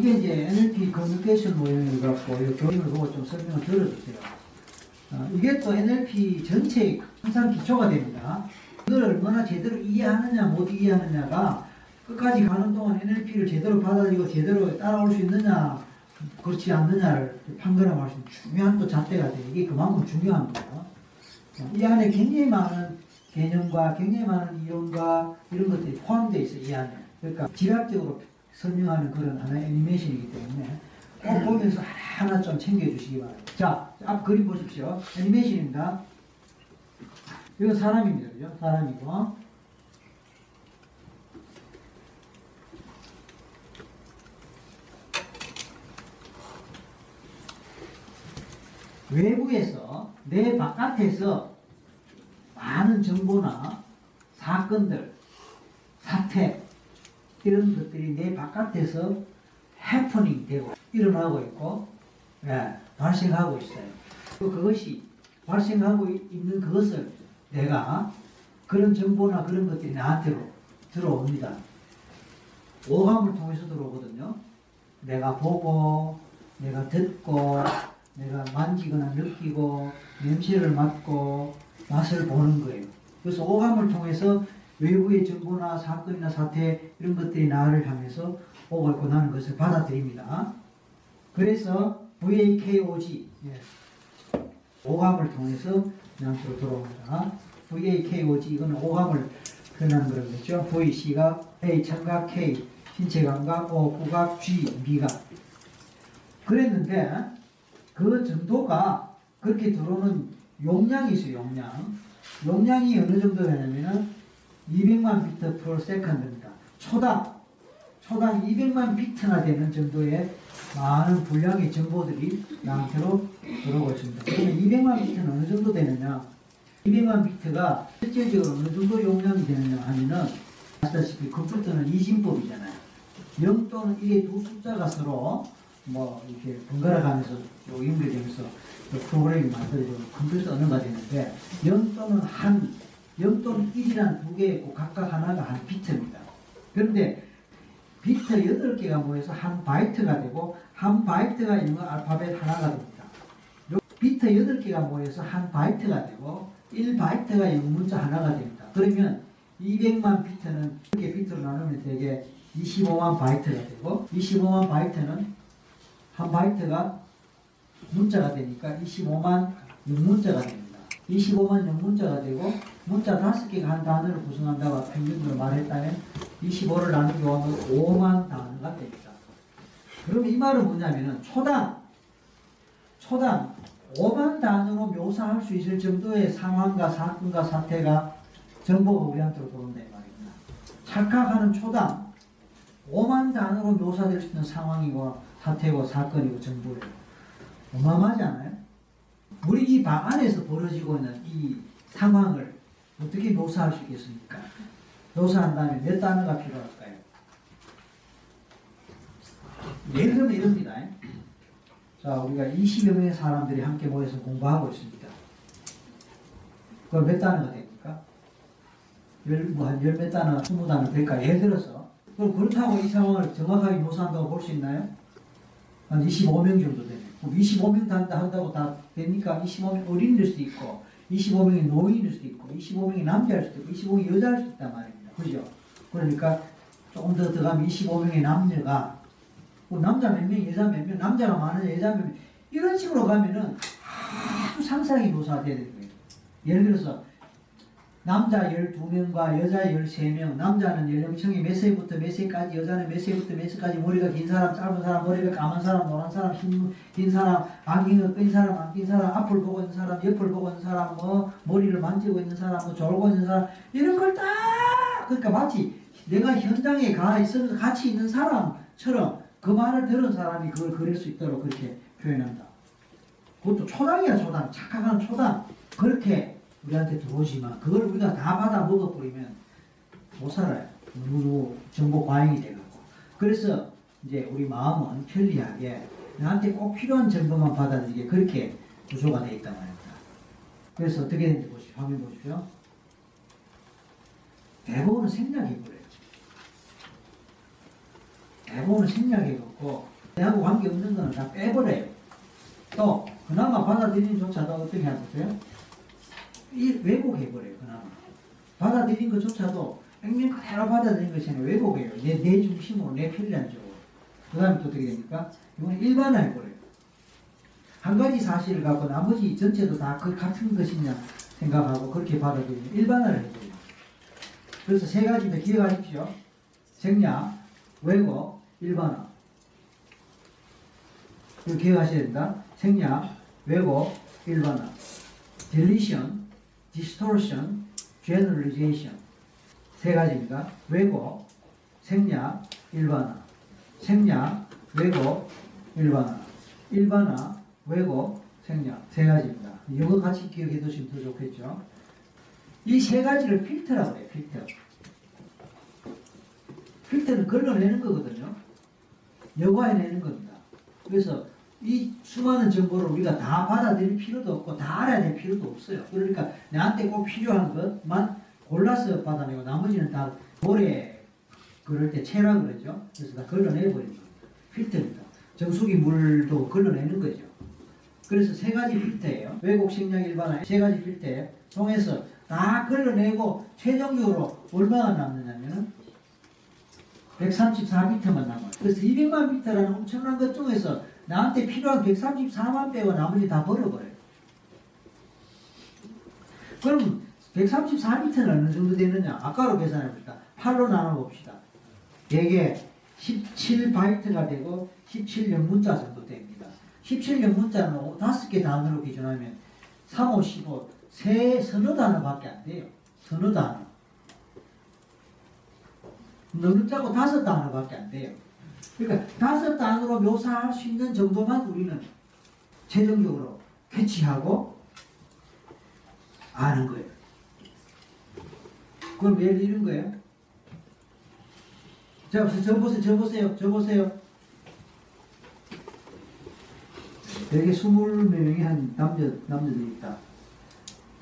이게 이제 NLP 커뮤니케이션 모형을 갖고 이 교림을 보고 좀 설명을 들어주세요. 어, 이게 또 NLP 전체의 항상 기초가 됩니다. 이걸 얼마나 제대로 이해하느냐 못 이해하느냐가 끝까지 가는 동안 NLP를 제대로 받아들이고 제대로 따라올 수 있느냐 그렇지 않느냐를 판가름할 수 있는 중요한 또 잣대가 돼요. 이게 그만큼. 어, 이 안에 굉장히 많은 개념과 굉장히 많은 이론과 이런 것들이 포함되어 있어요. 이 안에. 그러니까 지략적으로 설명하는 그런 하나의 애니메이션이기 때문에 꼭 보면서 하나하나 좀 챙겨주시기 바랍니다. 자, 앞 그림 보십시오. 애니메이션입니다. 이건 사람입니다. 그죠? 사람이고. 외부에서 내 바깥에서 많은 정보나 사건들, 사태 이런 것들이 내 바깥에서 해프닝 되고 일어나고 있고 예, 발생하고 있어요. 또 그것이 발생하고 있는 그것을 내가 그런 정보나 그런 것들이 나한테로 들어옵니다. 오감을 통해서 들어오거든요. 내가 보고, 내가 듣고, 내가 만지거나 느끼고, 냄새를 맡고, 맛을 보는 거예요. 그래서 오감을 통해서 외부의 정보나 사건이나 사태 이런 것들이 나를 향해서 오고 있고 나는 그것을 받아들입니다. 그래서 VAKOG 예. 오감을 통해서 나한테로 들어옵니다. VAKOG 이거는 오감을 표현하는 그런 거죠. V 시각, A 청각, K 신체 감각, O 후각, G 미각. 그랬는데 그 정도가 그렇게 들어오는 용량이 있어요. 용량. 용량이 어느 정도 되냐면은 200만 비트 per second입니다. 초당 초당 200만 비트나 되는 정도의 많은 분량의 정보들이 나한테로 들어오고 있습니다. 그러면 200만 비트는 어느 정도 되느냐? 200만 비트가 실질적으로 어느 정도 용량이 되느냐 하면은 아시다시피 컴퓨터는 이진법이잖아요. 0 또는 1의 두 숫자가 서로 뭐 이렇게 번갈아 가면서 요 연결되면서 요 프로그램이 만들어지고 컴퓨터 언어가 되는데 0 또는 한, 0 또는 1이라는 두개 있고 각각 하나가 한 비트입니다. 그런데 비트 8개가 모여서 한 바이트가 되고 한 바이트가 있는 건 알파벳 하나가 됩니다. 요 비트 8개가 모여서 한 바이트가 되고 1바이트가 있는 문자 하나가 됩니다. 그러면 200만 비트는 이렇게 비트로 나누면 되게 25만 바이트가 되고 25만 바이트는 한 바이트가 문자가 되니까 25만 영문자가 됩니다. 25만 영문자가 되고 문자 5개가 한 단어를 구성한다고 평균으로 말했다면 25를 나누기 하면 5만 단어가 됩니다. 그러면 이 말은 뭐냐면은 초당 초당 5만 단어로 묘사할 수 있을 정도의 상황과 사건과 사태가 정보가 우리한테로 들어온다 이 말입니다. 착각하는 초당 5만 단어로 묘사될 수 있는 상황이고 사태고 사건이고 정보예요. 어마어마하지 않아요? 우리 이 방 안에서 벌어지고 있는 이 상황을 어떻게 묘사할 수 있겠습니까? 묘사한다면 몇 단어가 필요할까요? 예를 들면 이럽니다. 자, 우리가 20여 명의 사람들이 함께 모여서 공부하고 있습니다. 그럼 몇 단어가 됩니까? 열, 뭐, 한 열 몇 단어, 스무 단어 될까? 예를 들어서. 그럼 그렇다고 이 상황을 정확하게 묘사한다고 볼 수 있나요? 한 25명 정도 되네. 그럼 25명 다 한다고 다 됩니까? 25명 어린이일 수도 있고, 25명이 노인일 수도 있고, 25명이 남자일 수도 있고, 25명이 여자일 수도 있단 말입니다. 그죠? 그러니까 조금 더 들어가면 25명의 남녀가, 뭐 남자 몇 명, 여자 몇 명, 남자가 많으냐, 여자 몇 명, 이런 식으로 가면은 아주 상세하게 묘사가 되는 거예요. 예를 들어서, 남자 12명과 여자 13명, 남자는 연령층이 몇 세부터 몇 세까지, 여자는 몇 세부터 몇 세까지, 머리가 긴 사람, 짧은 사람, 머리가 까만 사람, 노란 사람, 흰, 긴 사람, 안경을 낀 사람, 안 낀 사람, 앞을 보고 있는 사람, 옆을 보고 있는 사람, 뭐, 머리를 만지고 있는 사람, 뭐, 졸고 있는 사람, 이런 걸 다, 그러니까 마치 내가 현장에 가 있으면서 같이 있는 사람처럼 그 말을 들은 사람이 그걸 그릴 수 있도록 그렇게 표현한다. 그것도 초당이야, 초당. 착각하는 초당. 그렇게 우리한테 들어오지만 그걸 우리가 다 받아 먹어버리면 못 살아요. 너무 정보 과잉이 돼갖고. 그래서 이제 우리 마음은 편리하게 나한테 꼭 필요한 정보만 받아들이게 그렇게 구조가 되어 있단 말입니다. 그래서 어떻게 되는지 보십시오. 화면 보십시오. 대부분은 생략해버려요. 대부분 생략해 놓고 내하고 관계 없는 거는 다 빼버려요. 또 그나마 받아들이는 조차도 어떻게 해보세요? 이 왜곡해버려요. 그나마 받아들인 것조차도 백면 그대로 받아들인 것이 아니라 왜곡해요. 내, 내 중심으로 내 편리한적으로. 그 다음에 또 어떻게 됩니까? 이거는 일반화해버려요. 한 가지 사실을 갖고 나머지 전체도 다 그 같은 것이냐 생각하고 그렇게 받아들이면 일반화를 해버려요. 그래서 세 가지 더 기억하십시오. 생략, 왜곡, 일반화. 이거 기억하셔야 된다. 생략, 왜곡, 일반화. deletion, distortion, generalization. 세 가지입니다. 왜곡, 생략, 일반화. 생략, 왜곡, 일반화. 일반화, 왜곡, 생략. 세 가지입니다. 이거 같이 기억해 두시면 더 좋겠죠. 이 세 가지를 필터라고 해요, 필터. 필터는 걸러내는 거거든요. 여과해내는 겁니다. 그래서 이 수많은 정보를 우리가 다 받아들일 필요도 없고 다 알아야 될 필요도 없어요. 그러니까 나한테 꼭 필요한 것만 골라서 받아내고 나머지는 다 모래 그럴 때 채라 그러죠. 그래서 다 걸러내버리는 겁니다. 필터입니다. 정수기 물도 걸러내는 거죠. 그래서 세 가지 필터예요. 왜곡 생략 일반화 세 가지 필터에 통해서 다 걸러내고 최종적으로 얼마가 남느냐면은 134비트만 남아요. 그래서 200만 비트라는 엄청난 것 중에서 나한테 필요한 134만 빼고 나머지 다 버려버려요. 그럼 134비트는 어느 정도 되느냐? 아까로 계산해봅시다. 8로 나눠봅시다. 이게 17바이트가 되고 17연 문자 정도 됩니다. 17연 문자는 5개 단어로 기준하면 3, 5, 15, 세 서너 단어밖에 안 돼요. 서너 단어. 너무 짜고 다섯 단어밖에 안 돼요. 그러니까 다섯 단어로 묘사할 수 있는 정도만 우리는 최종적으로 캐치하고 아는 거예요. 그럼 예를 이런 거예요. 자, 저 보세요, 저 보세요, 저 보세요. 대개 20명이 한 남자, 남자들이 있다.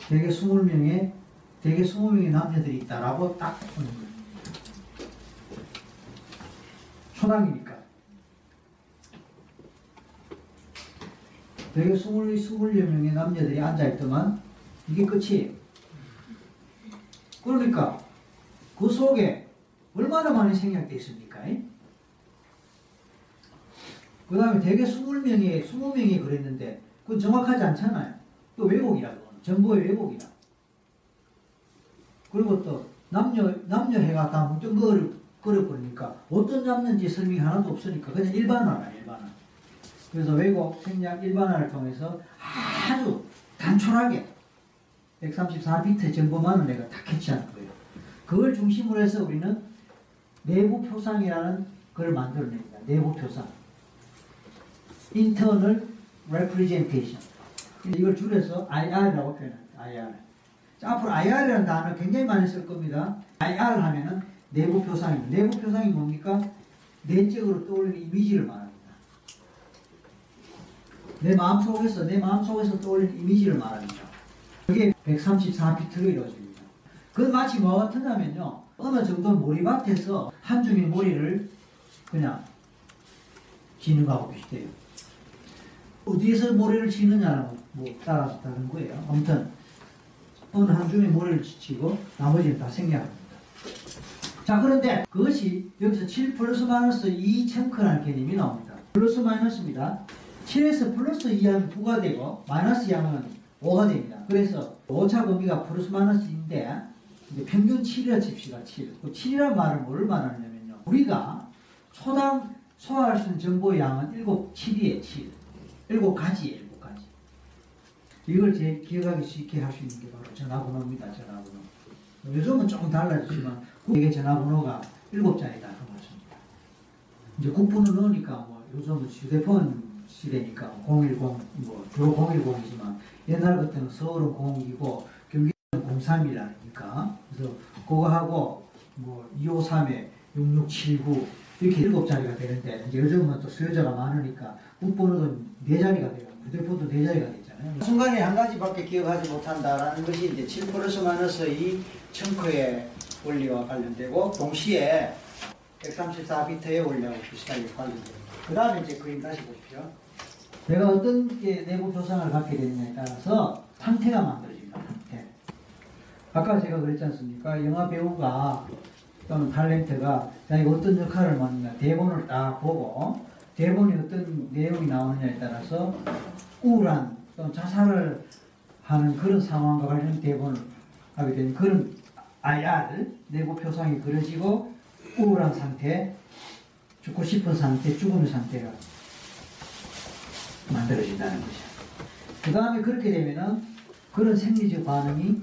대개 20명에, 대개 20명의 남자들이 있다라고 딱 보는 거예요. 초당이니까. 대개 20, 20여 명의 남자들이 앉아있더만 이게 끝이에요. 그러니까 그 속에 얼마나 많이 생략되어 있습니까? 그 다음에 대개 20명이, 20명이 그랬는데 그건 정확하지 않잖아요. 또 왜곡이라 그거는. 정보의 왜곡이라. 그리고 또 남녀, 남녀 해가 다 뭉뚱거 려 버리니까 어떤 남녀인지 설명이 하나도 없으니까 그냥 일반화라, 일반화. 그래서 왜곡, 생략, 일반화를 통해서 아주 단촐하게 134비트 정보만을 내가 다 캐치하는 거예요. 그걸 중심으로 해서 우리는 내부 표상이라는 걸 만들어냅니다. 내부 표상. Internal Representation. 이걸 줄여서 IR이라고 표현합니다. IR. 자, 앞으로 IR이라는 단어 굉장히 많이 쓸 겁니다. IR 하면은 내부 표상입니다. 내부 표상이 뭡니까? 내적으로 떠올리는 이미지를 말합니다. 내 마음속에서, 내 마음속에서 떠올리는 이미지를 말합니다. 그게 134비트로 이루어집니다. 그건 마치 뭐와 같으냐면요. 어느 정도 몰입밭에서 한 줌의 모리를 그냥 지는 거하고 비슷해요. 어디에서 모래를 치느냐는 뭐 따라서 다른 거예요. 아무튼 어느 한 줌의 모래를 치고 나머지는 다 생략합니다. 자 그런데 그것이 여기서 7 플러스 마이너스 2 청크라는 개념이 나옵니다. 플러스 마이너스입니다. 7에서 플러스 2하면 9가 되고 마이너스 2하면 5가 됩니다. 그래서 오차 범위가 플러스 마이너스인데 이제 평균 7이라 칩시다. 7. 그 7이라는 말은 뭘 말하냐면요. 우리가 초당 소화할 수 있는 정보의 양은 7, 7이에요. 7. 7가지예요. 7가지. 이걸 제 기억하기 쉽게 할 수 있는 게 바로 전화번호입니다. 전화번호. 요즘은 조금 달라졌지만 이게 전화번호가 7자리다. 그 말씀입니다. 이제 국번호 넣으니까 뭐 요즘은 휴대폰 시대니까 010, 뭐 주로 010이지만 옛날 같은 서울은 02고 경기는 03이라니까 그래서 그거 하고 뭐 253에 6679 이렇게 일곱 자리가 되는데 이제 요즘은 또 수요자가 많으니까 국번호도 네 자리가 돼요. 휴대폰도 네 자리가 되잖아요. 순간에 한 가지밖에 기억하지 못한다라는 것이 이제 7 플러스 마이너스 2 청크의 원리와 관련되고 동시에 134비트의 원리하고 비슷하게 관련됩니다. 그 다음에 이제 그림 다시 보십시오. 내가 어떤 게 내부 표상을 갖게 되느냐에 따라서 상태가 만들어집니다. 상태. 아까 제가 그랬지 않습니까? 영화 배우가 또는 탤런트가 자기가 어떤 역할을 맡느냐 대본을 딱 보고 대본이 어떤 내용이 나오느냐에 따라서 우울한 또는 자살을 하는 그런 상황과 관련 대본을 하게 되는 그런 IR 내부 표상이 그려지고 우울한 상태, 죽고 싶은 상태, 죽음의 상태가 만들어진다는 거죠. 그 다음에 그렇게 되면은 그런 생리적 반응이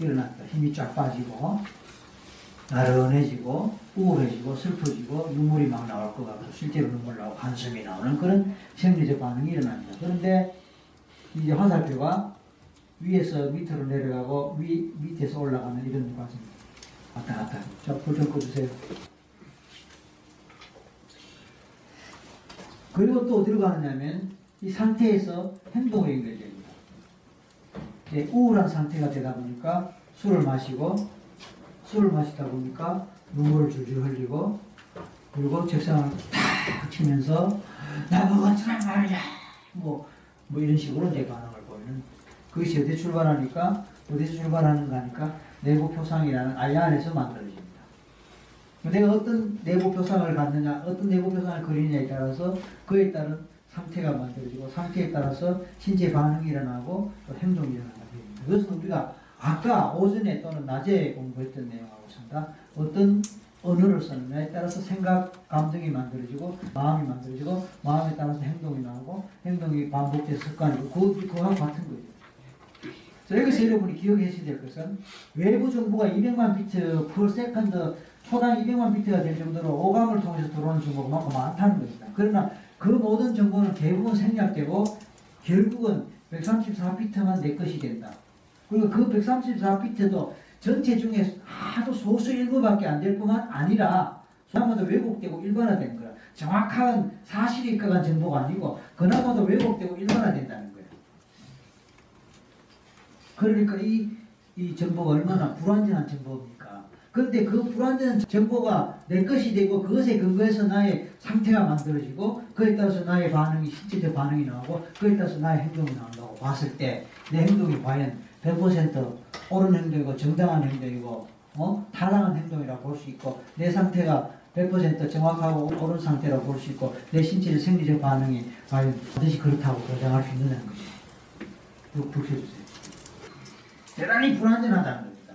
일어납니다. 힘이 쫙 빠지고 나른해지고 우울해지고 슬퍼지고 눈물이 막 나올 것 같고 실제로 눈물 나오고 한숨이 나오는 그런 생리적 반응이 일어납니다. 그런데 이제 화살표가 위에서 밑으로 내려가고 위 밑에서 올라가는 이런 과정 왔다 갔다. 자, 불좀 꺼주세요. 그리고 또 어디로 가느냐면 이 상태에서 행동에 연결됩니다. 이제 우울한 상태가 되다 보니까 술을 마시고 술을 마시다 보니까 눈물을 줄줄 흘리고 그리고 책상을 탁 치면서 나보고 어쩌란 말이야 뭐, 뭐 이런 식으로 이제 반응을 보이는 그것이 어디 출발하니까 어디서 출발하는가 하니까 내부 표상이라는 아이 안에서 만들어집니다. 내가 어떤 내부 표상을 갖느냐 어떤 내부 표상을 그리느냐에 따라서 그에 따른 상태가 만들어지고 상태에 따라서 신체 반응이 일어나고 또 행동이 일어나게 됩니다. 그것은 우리가 아까 오전에 또는 낮에 공부했던 내용하고 상다 어떤 언어를 쓰느냐에 따라서 생각, 감정이 만들어지고 마음이 만들어지고 마음에 따라서 행동이 나오고 행동이 반복돼서 습관이고 그, 그거하고 같은 거죠. 자, 여기서 여러분이 기억하셔야 될 것은 외부 정보가 200만 비트 per second 초당 200만 비트가 될 정도로 오감을 통해서 들어오는 정보가 많고 많다는 것이다. 그러나 그 모든 정보는 대부분 생략되고 결국은 134비트만 내 것이 된다. 그리고 그 134비트도 전체 중에 아주 소수 일부밖에 안 될 뿐만 아니라 그나마도 왜곡되고 일반화된 거야. 정확한 사실이 있거나 정보가 아니고 그나마도 왜곡되고 일반화된다는. 그러니까 이, 이 정보가 얼마나 불완전한 정보입니까? 그런데 그 불완전한 정보가 내 것이 되고 그것에 근거해서 나의 상태가 만들어지고 그에 따라서 나의 반응이 실제적 반응이 나오고 그에 따라서 나의 행동이 나온다고 봤을 때 내 행동이 과연 100% 옳은 행동이고 정당한 행동이고 어? 타당한 행동이라고 볼 수 있고 내 상태가 100% 정확하고 옳은 상태라고 볼 수 있고 내 신체의 생리적 반응이 과연 반드시 그렇다고 보장할 수 있느냐는 것이 이거 불켜주세요. 대단히 불안전하다는 겁니다.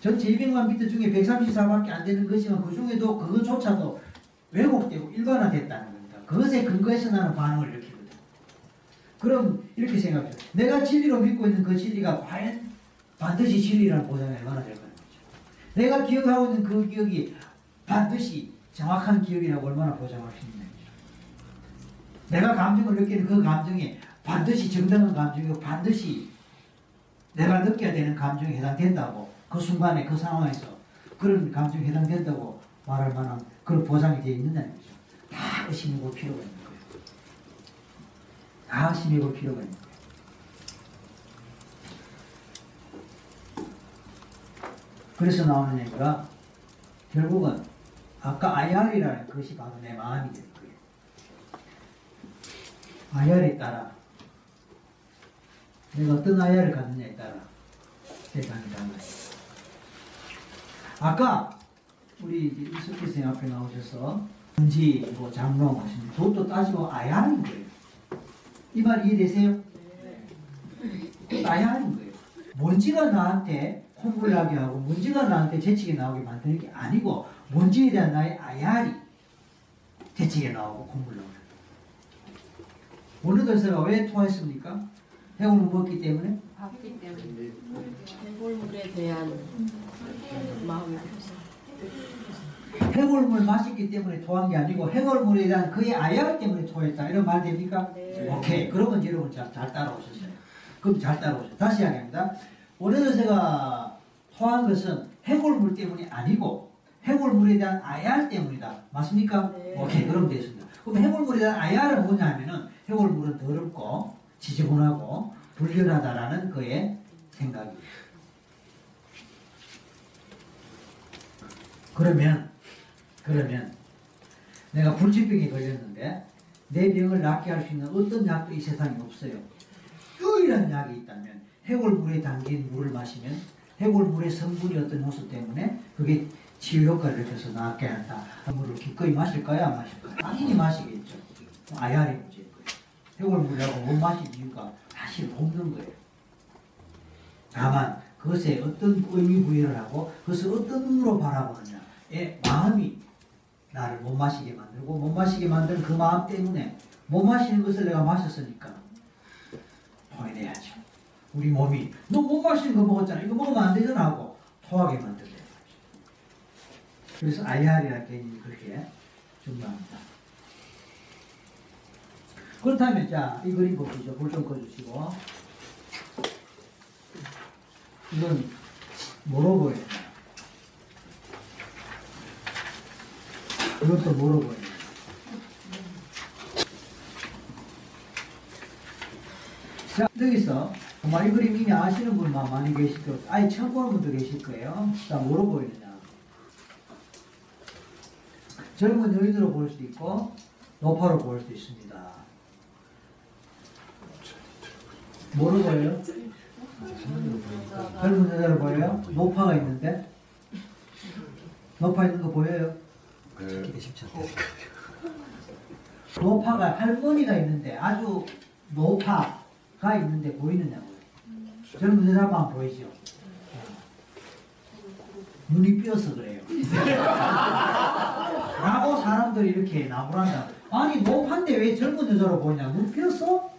전체 200만 비트 중에 134밖에 안 되는 것이면 그 중에도 그것조차도 왜곡되고 일반화됐다는 겁니다. 그것에 근거해서 나는 반응을 일으키거든. 그럼 이렇게 생각해요. 내가 진리로 믿고 있는 그 진리가 과연 반드시 진리라는 보장이 얼마나 될 거는 거죠. 내가 기억하고 있는 그 기억이 반드시 정확한 기억이라고 얼마나 보장할 수 있는 거죠. 내가 감정을 느끼는 그 감정이 반드시 정당한 감정이고 반드시 내가 느껴야 되는 감정에 해당된다고 그 순간에 그 상황에서 그런 감정에 해당된다고 말할 만한 그런 보장이 되어 있느냐는 거죠. 다 의심해 볼 필요가 있는 거예요. 다 의심해 볼 필요가 있는 거예요. 그래서 나오는 얘기가 결국은 아까 IR이라는 것이 바로 내 마음이 될 거예요. IR에 따라 내가 어떤 IR을 갖느냐에 따라 세상이 달라요. 아까 우리 이석기 선생 앞에 나오셔서 은지 뭐 장롱 하시는 그것도 따지고 IR인 거예요. 이 말 이해되세요? IR인 거예요. 먼지가 나한테 콧물 나게 하고 먼지가 나한테 재치게 나오게 만드는 게 아니고 먼지에 대한 나의 IR이 재치게 나오고 콧물 나오는 거예요. 오늘도 제가 왜 통화했습니까? 해오를 먹기 때문에? 봤기 때문에. 해골물에 대한 마음이 해골물 마셨기 때문에 토한 게 아니고 해골물에 대한 그의 아야 때문에 토했다. 이런 말 됩니까? 네. 오케이. 그러면 여러분 잘, 잘 따라오셨어요. 그럼 잘 따라오셨어요 다시 이야기합니다. 오늘도 제가 토한 것은 해골물 때문이 아니고 해골물에 대한 아야 때문이다. 맞습니까? 네. 오케이. 그럼 됐습니다. 그럼 해골물에 대한 아야는 뭐냐 하면은 해골물은 더럽고 지저분하고 불결하다라는 그의 생각이에요 그러면 그러면 내가 불치병에 걸렸는데 내 병을 낫게 할 수 있는 어떤 약도 이 세상에 없어요. 유일한 약이 있다면 해골물에 담긴 물을 마시면 해골물의 성분이 어떤 요소 때문에 그게 치유 효과를 입혀서 낫게 한다. 물을 기꺼이 마실까요? 안 마실까요? 당연히 마시겠죠. 아야리 문제인 거예요. 해골물이라고 못 이유가 사실 없는 거예요. 다만 그것에 어떤 의미 부여를 하고 그것을 어떤 눈으로 바라보느냐의 마음이 나를 못 마시게 만들고 못 마시게 만드는 그 마음 때문에 못 마시는 것을 내가 마셨으니까 토해내야죠. 우리 몸이 너 못 마시는 거 먹었잖아. 이거 먹으면 안 되잖아 하고 토하게 거죠. 그래서 아이하리라는 개념이 그렇게 중요합니다. 그렇다면 자 이 그림 보시죠. 불 좀 꺼주시고 이건 뭐로 보여요? 이것도 뭐로 보여요? 자, 여기서 정말 이 그림 이미 아시는 분만 많이 계실 거고, 아예 처음 보는 분도 계실 거예요. 자, 뭐로 보이느냐? 젊은 여인으로 볼 수도 있고, 노파로 볼 수도 있습니다. 뭐로 보여요? 젊은 여자로 보여요? 노파가 있는데? 노파 있는 거 보여요? 노파가 할머니가 있는데 아주 노파가 있는데 보이느냐고요. 젊은 여자만 보이죠. 눈이 삐어서 그래요. 라고 사람들이 이렇게 나무란다. 아니 노파인데 왜 젊은 여자로 보냐? 눈 삐었어?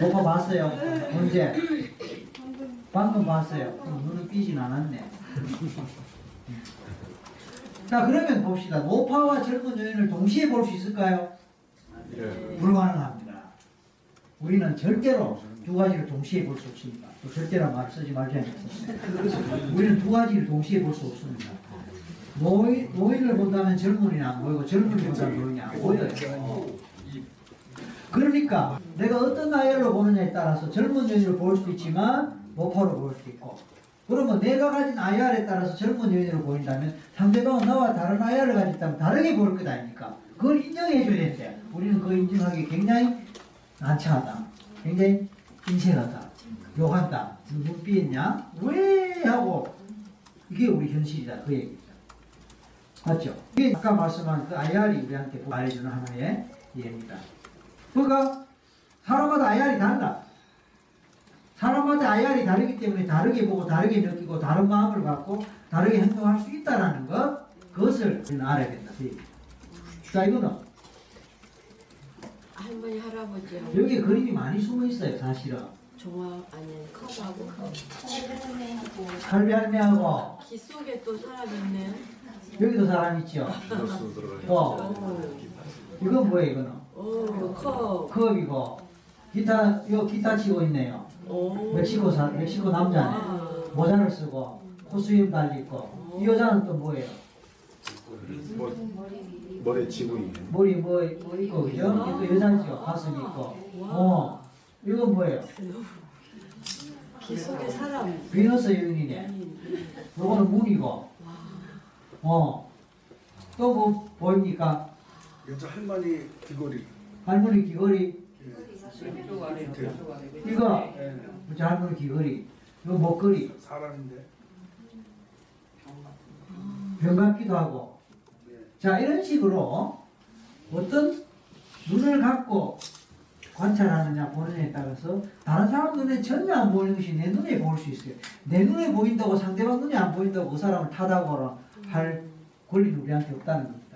노파 봤어요? 언제? 방금 봤어요. 그럼 눈은 삐진 않았네. 자 그러면 봅시다. 노파와 젊은 여인을 동시에 볼 수 있을까요? 불가능합니다. 우리는 절대로 두 가지를 동시에 볼 수 없습니다. 또 절대란 말을 쓰지 말자. 우리는 두 가지를 동시에 볼 수 없습니다. 노인, 노인을 본다면 젊은이는 안 보이고 젊은이 본다면 노인이 안 보여요. 그러니까 내가 어떤 나이로 보느냐에 따라서 젊은 여인을 볼 수도 있지만 노파로 볼 수도 있고 그러면 내가 가진 IR에 따라서 젊은 여인으로 보인다면 상대방은 나와 다른 IR을 가졌다면 다르게 보일 것 아닙니까? 그걸 인정해 줘야 되는데 우리는 그걸 인정하기 굉장히 난처하다. 굉장히 인색하다. 욕한다. 눈 삐했냐? 왜? 하고 이게 우리 현실이다. 그 얘기죠. 맞죠? 이게 아까 말씀한 그 IR이 우리한테 말해주는 하나의 예입니다. 그러니까 사람마다 IR이 달라. 사람마다 IR이 다르기 때문에 다르게 보고 다르게 느끼고 다른 마음을 갖고 다르게 행동할 수 있다라는 것 그것을 우리는 알아야 된다. 자 이거는 할머니 할아버지하고 여기 그림이 많이 숨어 있어요. 사실은 종합 아니 컵하고 할배 할매하고 기 속에 또 사람 있네. 여기도 사람 있죠. 또 오, 이건 뭐예요? 이거는 오, 컵. 컵이고 기타 요 기타 치고 있네요. 오. 멕시코 사 멕시코 남자네. 아. 모자를 쓰고 코스염 달리고 이 여자는 또 뭐예요? 머리에 지고 있는 머리 뭐, 뭐 있고 그죠? 또 여자죠. 가슴 있고. 어. 이건 뭐예요? 기 속에 사람. 비너스 여인이네. 아니, 요거는 문이고. 어. 또 뭐 보입니까? 여자 할머니 귀걸이 할머니 귀걸이. 밑에 이거. 예, 우리 할머니 귀걸이. 이거 목걸이. 사람인데 병 같기도 하고. 예. 자, 이런 식으로 어떤 눈을 갖고 관찰하느냐, 보느냐에 따라서 다른 사람 눈에 전혀 안 보이는 것이 내 눈에 보일 수 있어요. 내 눈에 보인다고 상대방 눈에 안 보인다고 그 사람을 타다고 할 권리는 우리한테 없다는 거죠.